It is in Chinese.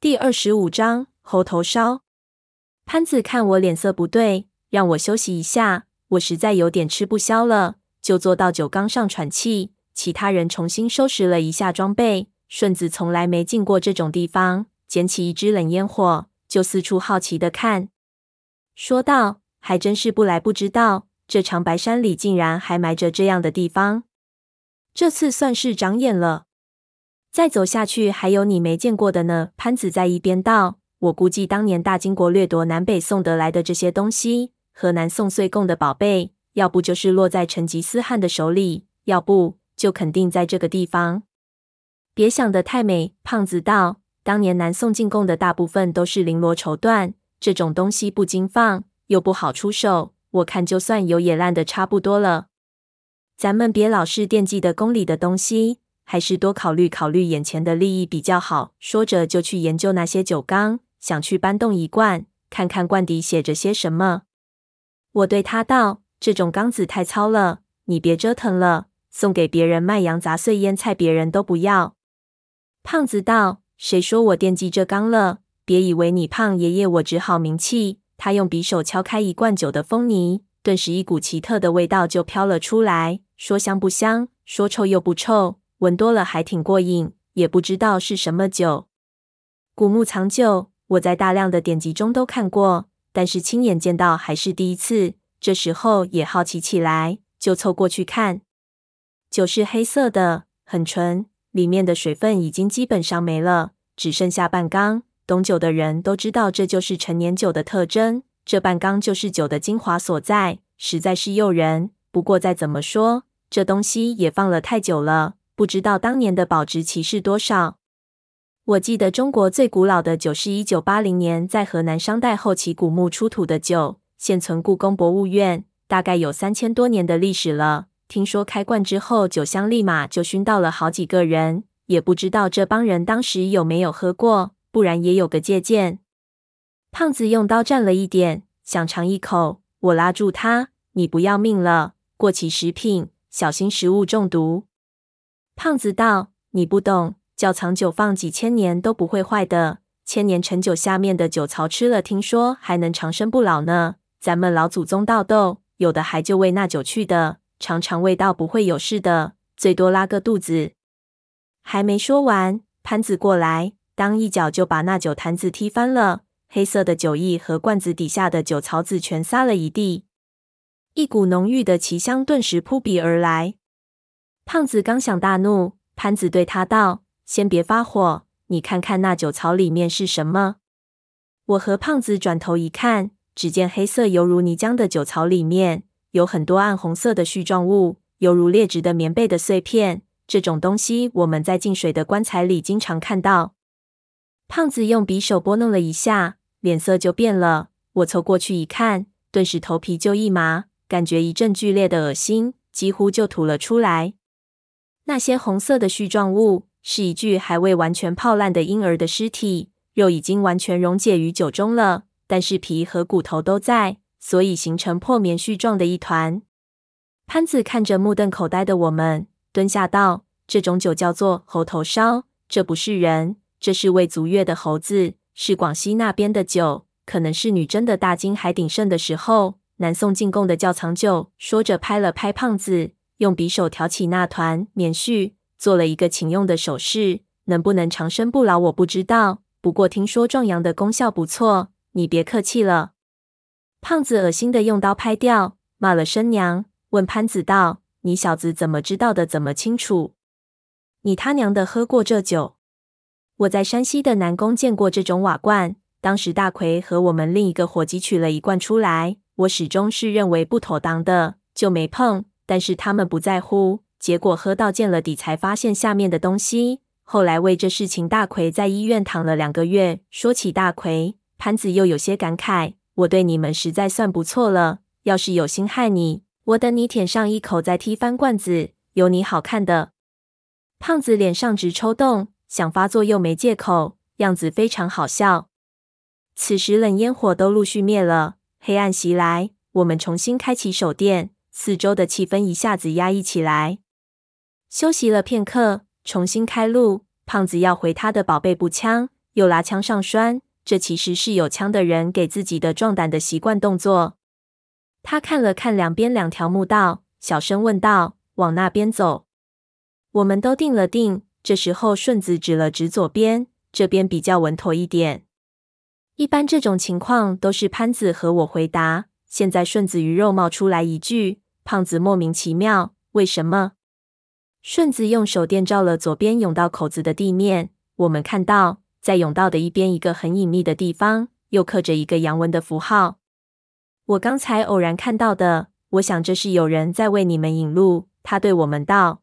第二十五章猴头烧。潘子看我脸色不对，让我休息一下。我实在有点吃不消了，就坐到酒缸上喘气。其他人重新收拾了一下装备。顺子从来没进过这种地方，捡起一支冷烟火，就四处好奇的看，说道：“还真是不来不知道，这长白山里竟然还埋着这样的地方。这次算是长眼了。再走下去，还有你没见过的呢。”潘子在一边道：“我估计当年大金国掠夺南北宋得来的这些东西，和南宋岁贡的宝贝，要不就是落在成吉思汗的手里，要不就肯定在这个地方。别想得太美。”胖子道：“当年南宋进贡的大部分都是绫罗绸缎，这种东西不经放又不好出手，我看就算有也烂得差不多了。咱们别老是惦记的宫里的东西。”还是多考虑考虑眼前的利益比较好。说着，就去研究那些酒缸，想去搬动一罐，看看罐底写着些什么。我对他道：“这种缸子太糙了，你别折腾了，送给别人卖洋杂碎腌菜，别人都不要。”胖子道：“谁说我惦记这缸了？别以为你胖爷爷我只好名气。”他用匕首敲开一罐酒的封泥，顿时一股奇特的味道就飘了出来，说香不香，说臭又不臭。闻多了还挺过瘾，也不知道是什么酒。古木藏酒，我在大量的典籍中都看过，但是亲眼见到还是第一次。这时候也好奇起来，就凑过去看。酒是黑色的，很纯，里面的水分已经基本上没了，只剩下半缸。懂酒的人都知道，这就是陈年酒的特征。这半缸就是酒的精华所在，实在是诱人。不过再怎么说，这东西也放了太久了。不知道当年的保质期是多少？我记得中国最古老的酒是一九八零年在河南商代后期古墓出土的酒，现存故宫博物院，大概有三千多年的历史了。听说开罐之后，酒香立马就熏到了好几个人，也不知道这帮人当时有没有喝过，不然也有个借鉴。胖子用刀蘸了一点，想尝一口，我拉住他：“你不要命了？过期食品，小心食物中毒。”胖子道：“你不懂，窖藏酒放几千年都不会坏的。千年陈酒下面的酒槽吃了，听说还能长生不老呢。咱们老祖宗倒豆，有的还就为那酒去的，尝尝味道不会有事的，最多拉个肚子。”还没说完，潘子过来，当一脚就把那酒坛子踢翻了，黑色的酒液和罐子底下的酒槽子全撒了一地，一股浓郁的奇香顿时扑鼻而来。胖子刚想大怒，潘子对他道：“先别发火，你看看那酒槽里面是什么。”我和胖子转头一看，只见黑色犹如泥浆的酒槽里面有很多暗红色的絮状物，犹如劣质的棉被的碎片。这种东西我们在进水的棺材里经常看到。胖子用匕首拨弄了一下，脸色就变了。我凑过去一看，顿时头皮就一麻，感觉一阵剧烈的恶心，几乎就吐了出来。那些红色的絮状物是一具还未完全泡烂的婴儿的尸体，肉已经完全溶解于酒中了，但是皮和骨头都在，所以形成破棉絮状的一团。潘子看着目瞪口呆的我们，蹲下道：“这种酒叫做猴头烧，这不是人，这是未足月的猴子，是广西那边的酒，可能是女真的大金还鼎盛的时候，南宋进贡的窖藏酒。”说着拍了拍胖子。用匕首挑起那团棉絮，做了一个请用的手势。能不能长生不老，我不知道。不过听说壮阳的功效不错，你别客气了。胖子恶心的用刀拍掉，骂了声娘，问潘子道：“你小子怎么知道的？怎么清楚？你他娘的喝过这酒？我在山西的南宫见过这种瓦罐，当时大奎和我们另一个伙计取了一罐出来，我始终是认为不妥当的，就没碰。”但是他们不在乎，结果喝到见了底，才发现下面的东西。后来为这事情，大奎在医院躺了两个月。说起大奎，潘子又有些感慨：我对你们实在算不错了。要是有心害你，我等你舔上一口再踢翻罐子，有你好看的。胖子脸上直抽动，想发作又没借口，样子非常好笑。此时冷烟火都陆续灭了，黑暗袭来，我们重新开启手电。四周的气氛一下子压抑起来。休息了片刻，重新开路。胖子要回他的宝贝步枪，又拉枪上栓。这其实是有枪的人给自己的壮胆的习惯动作。他看了看两边两条木道，小声问道：“往那边走？”我们都定了定。这时候，顺子指了指左边，这边比较稳妥一点。一般这种情况都是潘子和我回答。现在顺子鱼肉冒出来一句：“胖子莫名其妙，为什么？”顺子用手电照了左边甬道口子的地面，我们看到在甬道的一边一个很隐秘的地方，又刻着一个阳文的符号。我刚才偶然看到的，我想这是有人在为你们引路。他对我们道。